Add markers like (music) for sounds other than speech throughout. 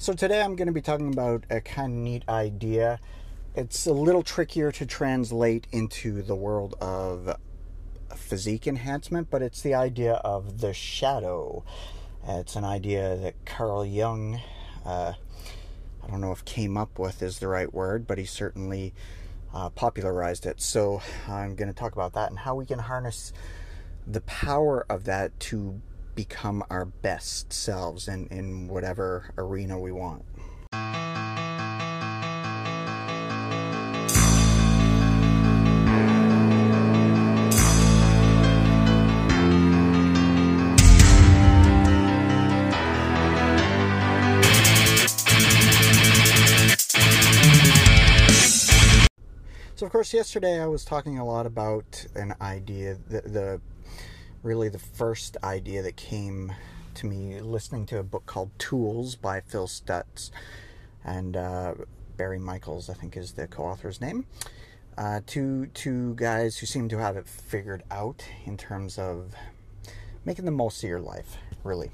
So, today I'm going to be talking about a kind of neat idea. It's a little trickier to translate into the world of physique enhancement, but it's the idea of the shadow. it's an idea that Carl Jung, uh, I don't know if came up with is the right word, but he certainly uh, popularized it. So, I'm going to talk about that and how we can harness the power of that to become our best selves in, in whatever arena we want. So, of course, yesterday I was talking a lot about an idea, the, the really the first idea that came to me listening to a book called Tools by Phil Stutz and uh, Barry Michels, I think is the co-author's name. Uh, two two guys who seem to have it figured out in terms of making the most of your life, really.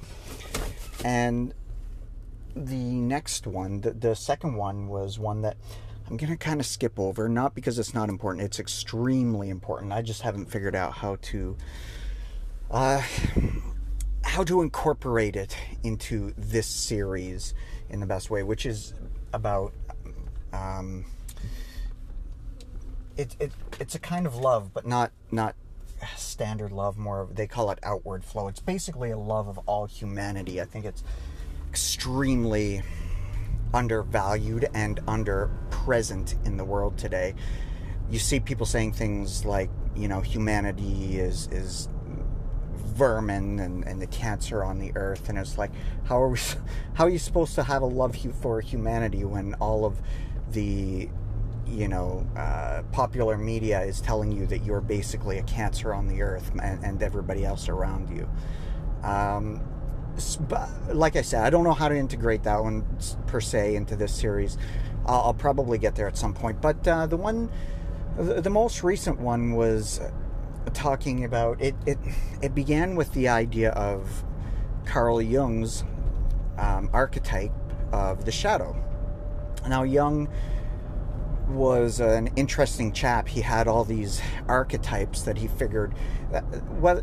And the next one, the, the second one, was one that I'm going to kind of skip over, not because it's not important, it's extremely important. I just haven't figured out how to uh, how to incorporate it into this series in the best way, which is about um, it, it it's a kind of love, but not not standard love. More they call it outward flow. It's basically a love of all humanity. I think it's extremely undervalued and under present in the world today. You see people saying things like, you know, humanity is is vermin and, and the cancer on the earth and it's like how are we (laughs) how are you supposed to have a love for humanity when all of the you know uh, popular media is telling you that you're basically a cancer on the earth and, and everybody else around you um, like I said, I don't know how to integrate that one per se into this series. I'll, I'll probably get there at some point. But uh, the one, the, the, most recent one was talking about it. It it began with the idea of Carl Jung's um, archetype of the shadow. Now Jung was an interesting chap. He had all these archetypes that he figured well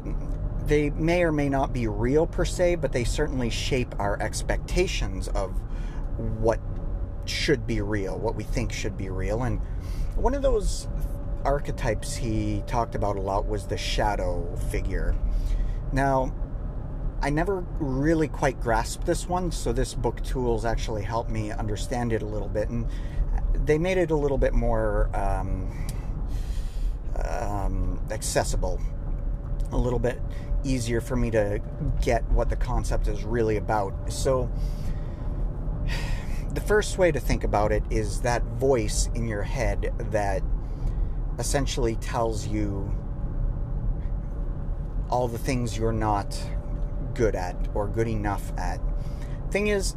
they may or may not be real per se, but they certainly shape our expectations of what should be real, what we think should be real. And one of those archetypes he talked about a lot was the shadow figure. Now, I never really quite grasped this one, so this book tools actually helped me understand it a little bit, and they made it a little bit more um, um, accessible, a little bit easier for me to get what the concept is really about. So, (sighs) the first way to think about it is that voice in your head that essentially tells you all the things you're not good at or good enough at. Thing is,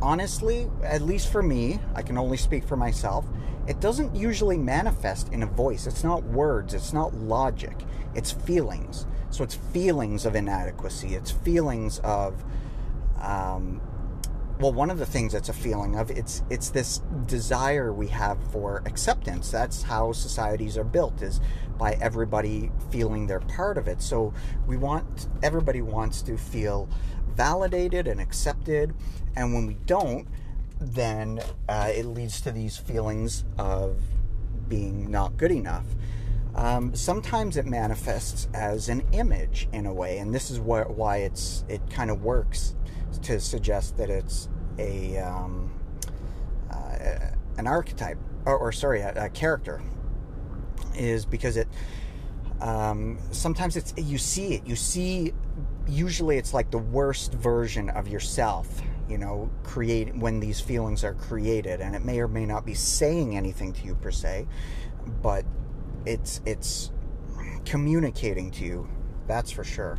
honestly, at least for me, I can only speak for myself, it doesn't usually manifest in a voice. It's not words, it's not logic, it's feelings. So it's feelings of inadequacy, it's feelings of um, well one of the things that's a feeling of it's it's this desire we have for acceptance. That's how societies are built is by everybody feeling they're part of it. So we want everybody wants to feel validated and accepted. And when we don't then uh, it leads to these feelings of being not good enough. Um, sometimes it manifests as an image in a way and this is wh- why it's it kind of works to suggest that it's a um, uh, an archetype or, or sorry a, a, character is because it um, sometimes it's you see it. You see usually it's like the worst version of yourself you know create when these feelings are created. And it may or may not be saying anything to you per se but it's it's communicating to you that's for sure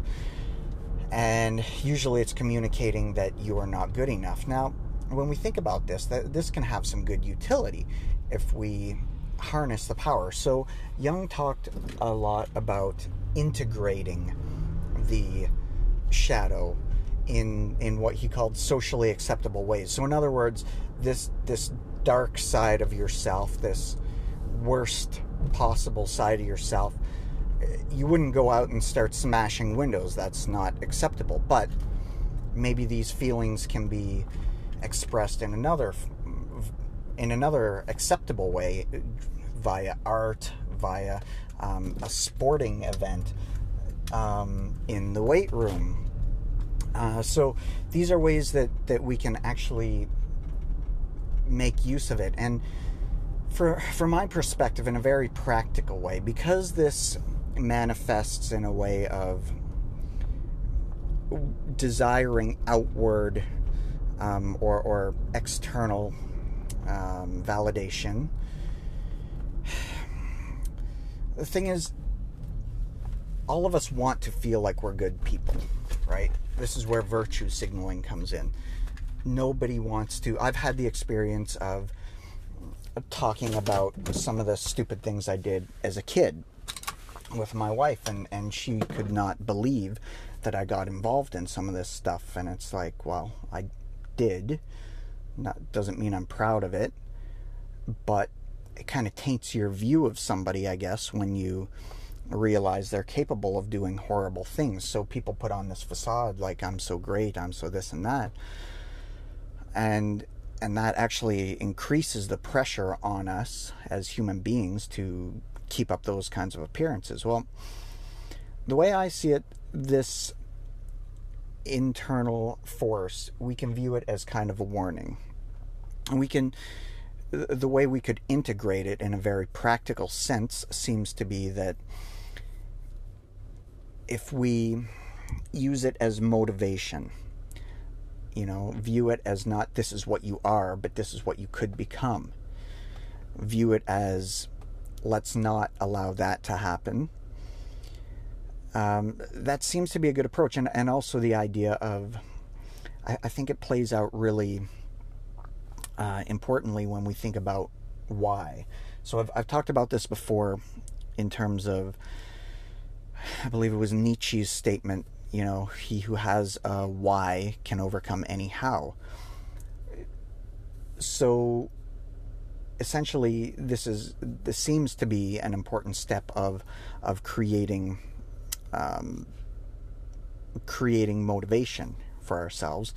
and usually it's communicating that you are not good enough. Now, when we think about this, that this can have some good utility if we harness the power. So, Jung talked a lot about integrating the shadow in in what he called socially acceptable ways. So in other words, this this dark side of yourself, this worst possible side of yourself, you wouldn't go out and start smashing windows. That's not acceptable. But maybe these feelings can be expressed in another in another acceptable way via art, via um, a sporting event, um, in the weight room. Uh, so these are ways that that we can actually make use of it and for from my perspective in a very practical way because this manifests in a way of desiring outward um, or, or external um, validation. (sighs) The thing is, all of us want to feel like we're good people, right? This is where virtue signaling comes in. Nobody wants to. I've had the experience of talking about some of the stupid things I did as a kid with my wife, and, and she could not believe that I got involved in some of this stuff. And it's like, well, I did. That doesn't mean I'm proud of it, but it kind of taints your view of somebody, I guess, when you realize they're capable of doing horrible things. So people put on this facade like I'm so great, I'm so this and that. And and that actually increases the pressure on us as human beings to keep up those kinds of appearances. Well, the way I see it, this internal force, we can view it as kind of a warning. And we can, the way we could integrate it in a very practical sense seems to be that if we use it as motivation, you know, view it as not this is what you are, but this is what you could become. View it as let's not allow that to happen. Um, that seems to be a good approach, and, and also the idea of, I, I think it plays out really uh, importantly when we think about why. So I've, I've talked about this before in terms of, I believe it was Nietzsche's statement, you know, he who has a why can overcome any how. So essentially this is this seems to be an important step of of creating um, creating motivation for ourselves.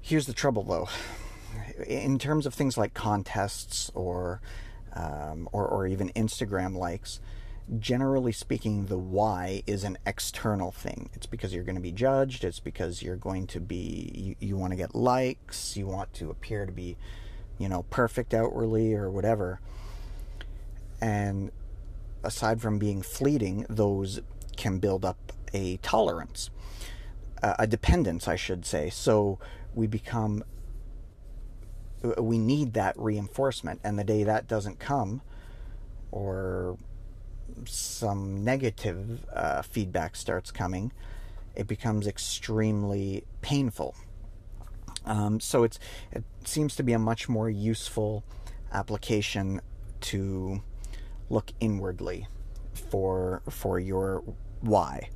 Here's the trouble, though. In terms of things like contests or um, or, or even Instagram likes, generally speaking, the why is an external thing. It's because you're going to be judged. It's because you're going to be you, you want to get likes. You want to appear to be you know, perfect outwardly or whatever. And aside from being fleeting, those can build up a tolerance, a dependence, I should say. So we become, we need that reinforcement. And the day that doesn't come, or some negative uh, feedback starts coming, it becomes extremely painful. Um, so it's it seems to be a much more useful application to look inwardly for for your why,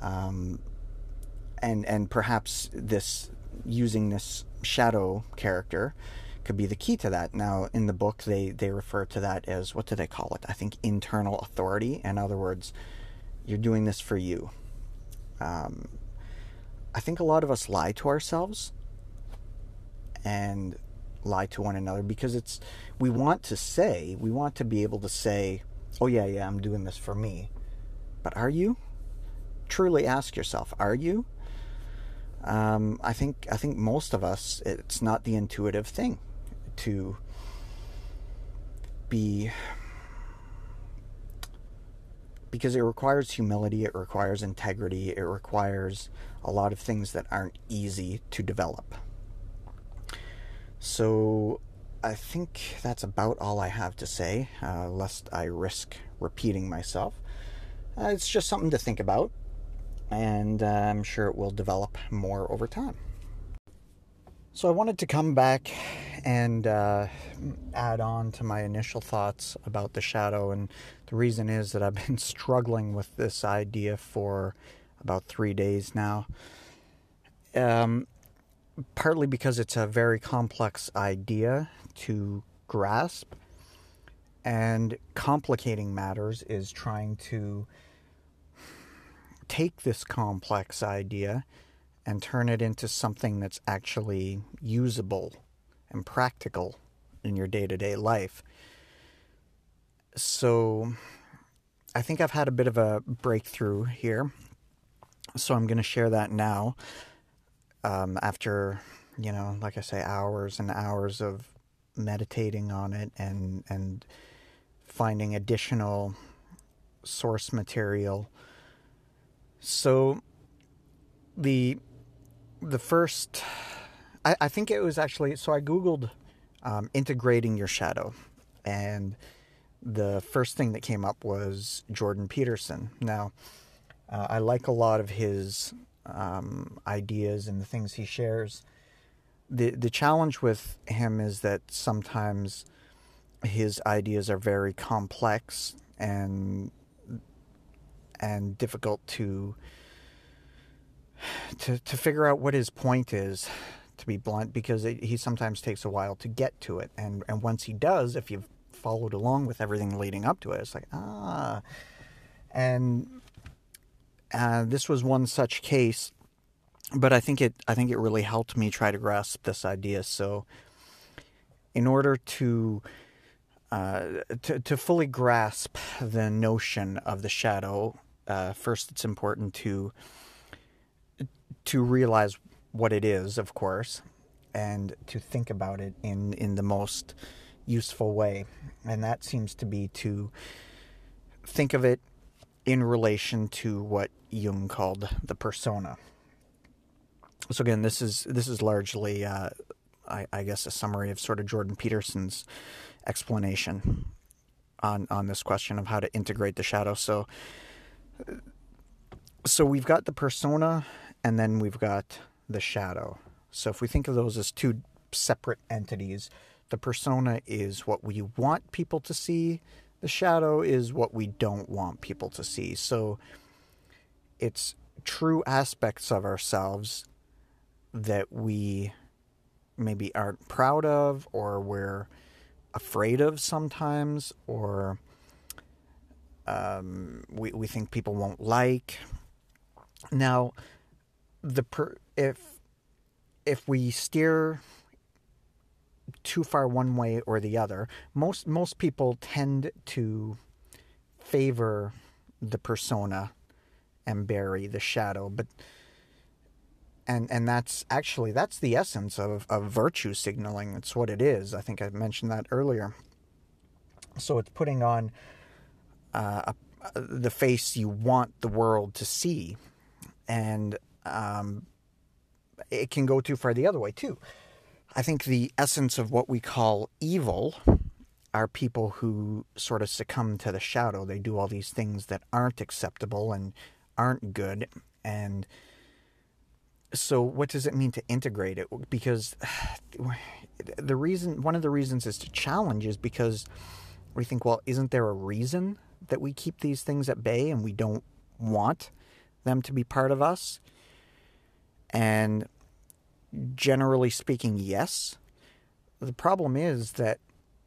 um, and and perhaps this using this shadow character could be the key to that. Now, in the book, they they refer to that as what do they call it? I think internal authority. In other words, you're doing this for you. Um, I think a lot of us lie to ourselves and lie to one another because it's we want to say we want to be able to say oh yeah yeah i'm doing this for me. But are you? Truly ask yourself are you? Um, i think i think most of us it's not the intuitive thing to be because it requires humility it requires integrity it requires a lot of things that aren't easy to develop so I think that's about all I have to say, uh, lest I risk repeating myself. Uh, it's just something to think about, and uh, I'm sure it will develop more over time. So I wanted to come back and uh, add on to my initial thoughts about the shadow, and the reason is that I've (laughs) been struggling with this idea for about three days now. um, partly because it's a very complex idea to grasp, and complicating matters is trying to take this complex idea and turn it into something that's actually usable and practical in your day to day life. So I think I've had a bit of a breakthrough here. So I'm going to share that now. Um, after, you know, like I say, hours and hours of meditating on it and, and finding additional source material. So the the first I, I think it was actually so I googled um, integrating your shadow and the first thing that came up was Jordan Peterson. Now, uh, I like a lot of his um, ideas and the things he shares. the The challenge with him is that sometimes his ideas are very complex and and difficult to to to figure out what his point is to be blunt because it, he sometimes takes a while to get to it and and once he does if you've followed along with everything leading up to it it's like ah and uh, this was one such case but I think it I think it really helped me try to grasp this idea so in order to uh, to, to fully grasp the notion of the shadow, uh, first it's important to to realize what it is, of course, and to think about it in, in the most useful way. And that seems to be to think of it in relation to what Jung called the persona. So again, this is this is largely, uh, I, I, guess, a summary of sort of Jordan Peterson's explanation on on this question of how to integrate the shadow. So, so we've got the persona and then we've got the shadow. So if we think of those as two separate entities, the persona is what we want people to see, the shadow is what we don't want people to see. So it's true aspects of ourselves that we maybe aren't proud of or we're afraid of sometimes or um, we, we think people won't like. Now, the per, if if we steer too far one way or the other, most most people tend to favor the persona and bury the shadow, but and and that's actually that's the essence of, of virtue signaling. It's what it is. I think I mentioned that earlier. So it's putting on uh, a, the face you want the world to see, and um, it can go too far the other way too. I think the essence of what we call evil are people who sort of succumb to the shadow. They do all these things that aren't acceptable and aren't good. And so, what does it mean to integrate it? Because (sighs) the reason, one of the reasons is to challenge is because we think, well, isn't there a reason that we keep these things at bay and we don't want them to be part of us? And generally speaking, yes. The problem is that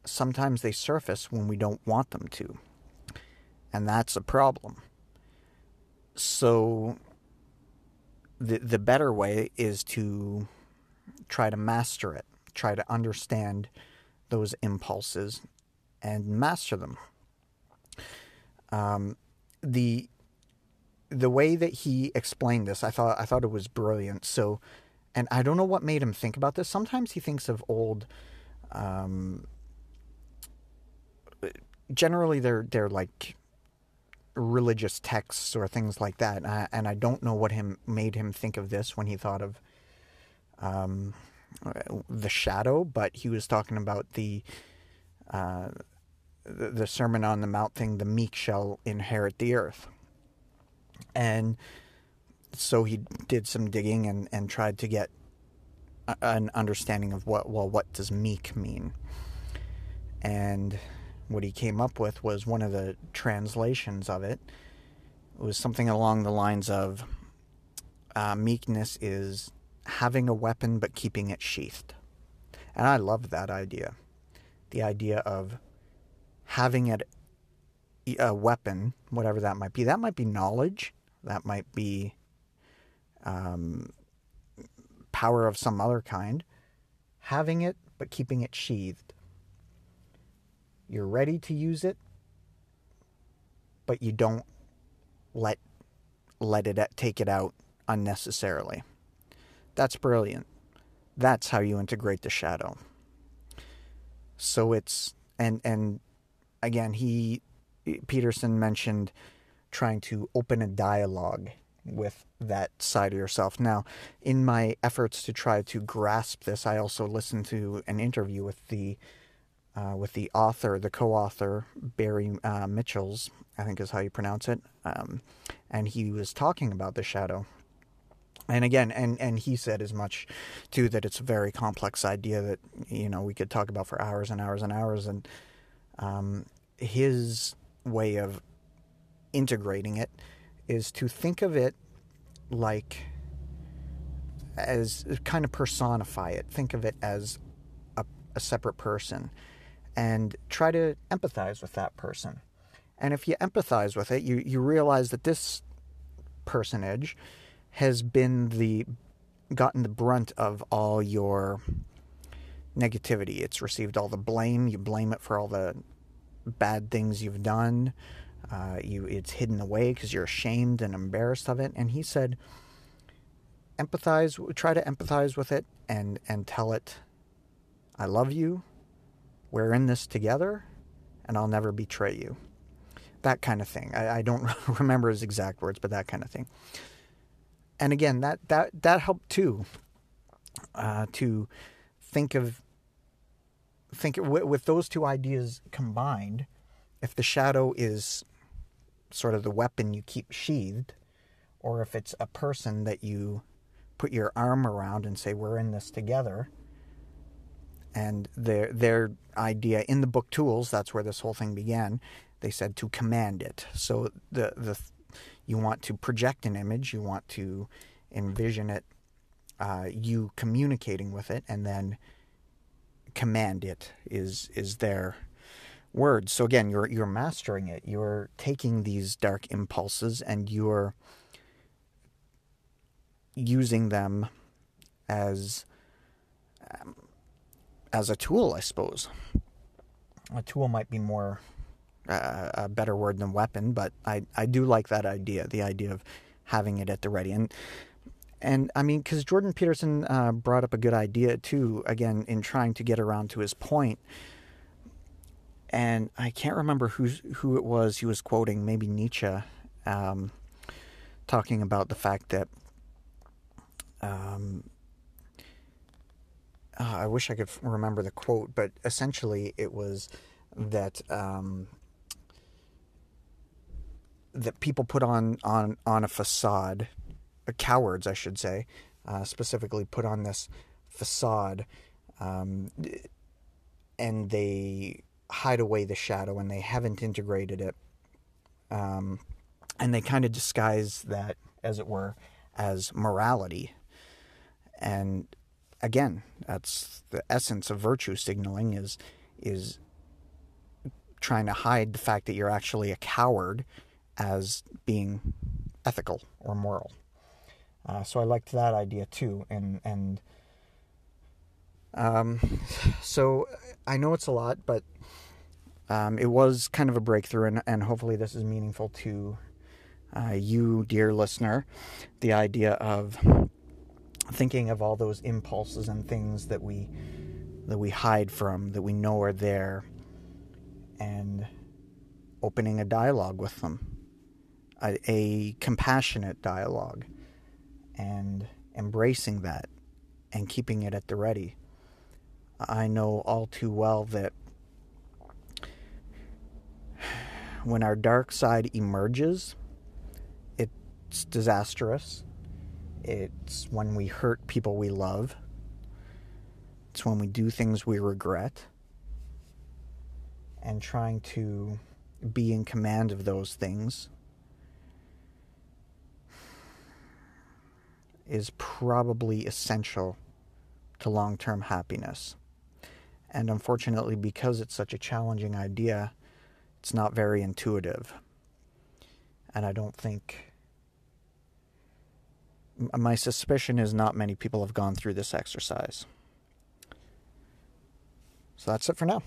sometimes they surface when we don't want them to. And that's a problem. So the the better way is to try to master it, try to understand those impulses and master them. Um, the the way that he explained this, I thought I thought it was brilliant. So, and I don't know what made him think about this. Sometimes he thinks of old. Um, generally, they're they're like religious texts or things like that, and I, and I don't know what him made him think of this when he thought of um, the shadow, but he was talking about the. Uh, the Sermon on the Mount thing, the meek shall inherit the earth and so he did some digging and, and tried to get a, an understanding of what well what does meek mean and what he came up with was one of the translations of it, it was something along the lines of uh, meekness is having a weapon but keeping it sheathed. And I love that idea. The idea of having it a weapon, whatever that might be. That might be knowledge. That might be um, power of some other kind. Having it, but keeping it sheathed. You're ready to use it, but you don't let let it take it out unnecessarily. That's brilliant. That's how you integrate the shadow. So it's and and again he Peterson mentioned trying to open a dialogue with that side of yourself. Now, in my efforts to try to grasp this, I also listened to an interview with the uh, with the author, the co-author Barry uh, Michels, I think is how you pronounce it, um, and he was talking about the shadow. And again, and, and he said as much too that it's a very complex idea that you know we could talk about for hours and hours and hours. And um, his way of integrating it is to think of it like as kind of personify it. Think of it as a, a separate person and try to empathize with that person. And if you empathize with it, you, you realize that this personage has been the gotten the brunt of all your negativity. It's received all the blame. You blame it for all the bad things you've done. Uh, you it's hidden away because you're ashamed and embarrassed of it. And he said, empathize. Try to empathize with it and and tell it, I love you. We're in this together, and I'll never betray you. That kind of thing. I, I don't (laughs) remember his exact words, but that kind of thing. And again, that that that helped too. Uh, to think of think with those two ideas combined, if the shadow is sort of the weapon you keep sheathed, or if it's a person that you put your arm around and say, "We're in this together," and their their idea in the book Tools, that's where this whole thing began. They said to command it. So the the you want to project an image, you want to envision it, uh, you communicating with it, and then command it is is their words. So again, you're you're mastering it. You're taking these dark impulses and you're using them as um, as a tool, I suppose. A tool might be more uh, a better word than weapon, but I I do like that idea, the idea of having it at the ready. And and I mean, because Jordan Peterson uh, brought up a good idea too, again, in trying to get around to his point. And I can't remember who who it was he was quoting, maybe Nietzsche, um, talking about the fact that. Um, uh, I wish I could remember the quote, but essentially it was that um, that people put on on on a facade cowards, I should say, uh, specifically put on this facade, um, and they hide away the shadow, and they haven't integrated it, um, and they kind of disguise that, as it were, as morality. And again, that's the essence of virtue signaling is is trying to hide the fact that you're actually a coward as being ethical or moral. Uh, so I liked that idea too, and and um, so I know it's a lot, but um, it was kind of a breakthrough, and, and hopefully this is meaningful to uh, you, dear listener. The idea of thinking of all those impulses and things that we that we hide from, that we know are there, and opening a dialogue with them, a, a compassionate dialogue and embracing that and keeping it at the ready. I know all too well that when our dark side emerges, it's disastrous. It's when we hurt people we love. It's when we do things we regret. And trying to be in command of those things is probably essential to long term happiness. And unfortunately, because it's such a challenging idea, it's not very intuitive. And I don't think. My suspicion is not many people have gone through this exercise. So that's it for now.